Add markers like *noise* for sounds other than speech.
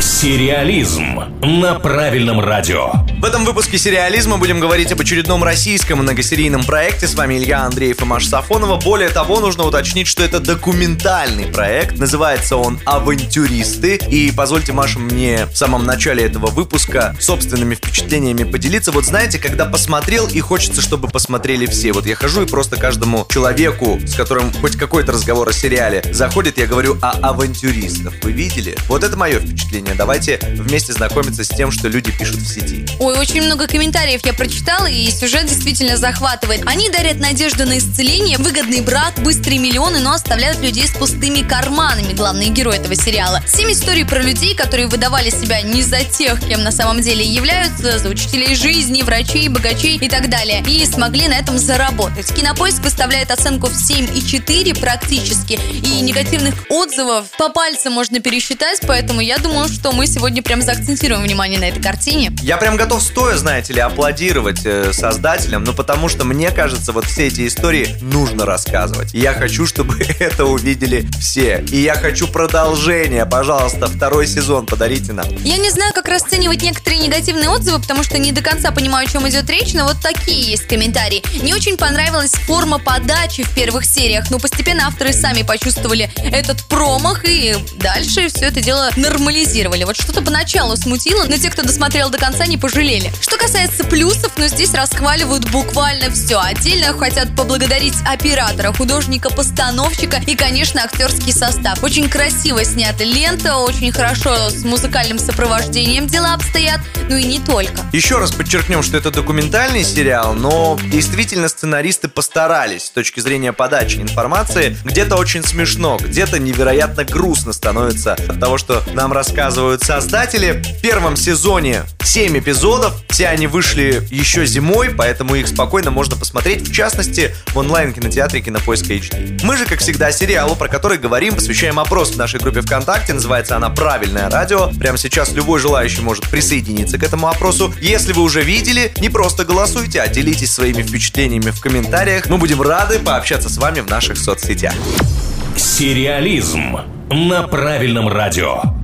Сериализм на правильном радио. В этом выпуске сериализма будем говорить об очередном российском многосерийном проекте. С вами Илья Андреев и Маша Сафонова. Более того, нужно уточнить, что это документальный проект. Называется он «Авантюристы». И позвольте, Маша, мне в самом начале этого выпуска собственными впечатлениями поделиться. Вот знаете, когда посмотрел и хочется, чтобы посмотрели все. Вот я хожу и просто каждому человеку, с которым хоть какой-то разговор о сериале заходит, я говорю о авантюристах. Вы видели? Вот это мое впечатление. Давайте вместе знакомиться с тем, что люди пишут в сети. Ой, очень много комментариев я прочитала, и сюжет действительно захватывает. Они дарят надежду на исцеление, выгодный брак, быстрые миллионы, но оставляют людей с пустыми карманами, главные герои этого сериала. Семь историй про людей, которые выдавали себя не за тех, кем на самом деле являются, за учителей жизни, врачей, богачей и так далее, и смогли на этом заработать. Кинопоиск выставляет оценку в 7,4 практически, и негативных отзывов по пальцам можно пересчитать, поэтому я думаю, что мы сегодня прям заакцентируем внимание на этой картине. Я прям готов стоя, знаете ли, аплодировать э, создателям, ну потому что мне кажется, вот все эти истории нужно рассказывать. И я хочу, чтобы *laughs* это увидели все. И я хочу продолжение, пожалуйста, второй сезон подарите нам. Я не знаю, как расценивать некоторые негативные отзывы, потому что не до конца понимаю, о чем идет речь, но вот такие есть комментарии. Не очень понравилась форма подачи в первых сериях, но постепенно авторы сами почувствовали этот промах и дальше все это дело нормализировали. Вот что-то поначалу смутило, но те, кто досмотрел до конца, не пожалели. Что касается плюсов, но здесь расхваливают буквально все. Отдельно хотят поблагодарить оператора, художника, постановщика и, конечно, актерский состав. Очень красиво снята лента, очень хорошо с музыкальным сопровождением дела обстоят, ну и не только. Еще раз подчеркнем, что это документальный сериал, но действительно сценаристы постарались с точки зрения подачи информации. Где-то очень смешно, где-то невероятно грустно становится от того, что нам рассказывают создатели. В первом сезоне 7 эпизодов, все они вышли еще зимой, поэтому их спокойно можно посмотреть, в частности, в онлайн-кинотеатре Кинопоиск HD. Мы же, как всегда, сериалу, про который говорим, посвящаем опрос в нашей группе ВКонтакте, называется она «Правильное радио». Прямо сейчас любой желающий может присоединиться к этому опросу. Если вы уже видели, не просто голосуйте, а делитесь своими впечатлениями в комментариях. Мы будем рады пообщаться с вами в наших соцсетях. Сериализм на правильном радио.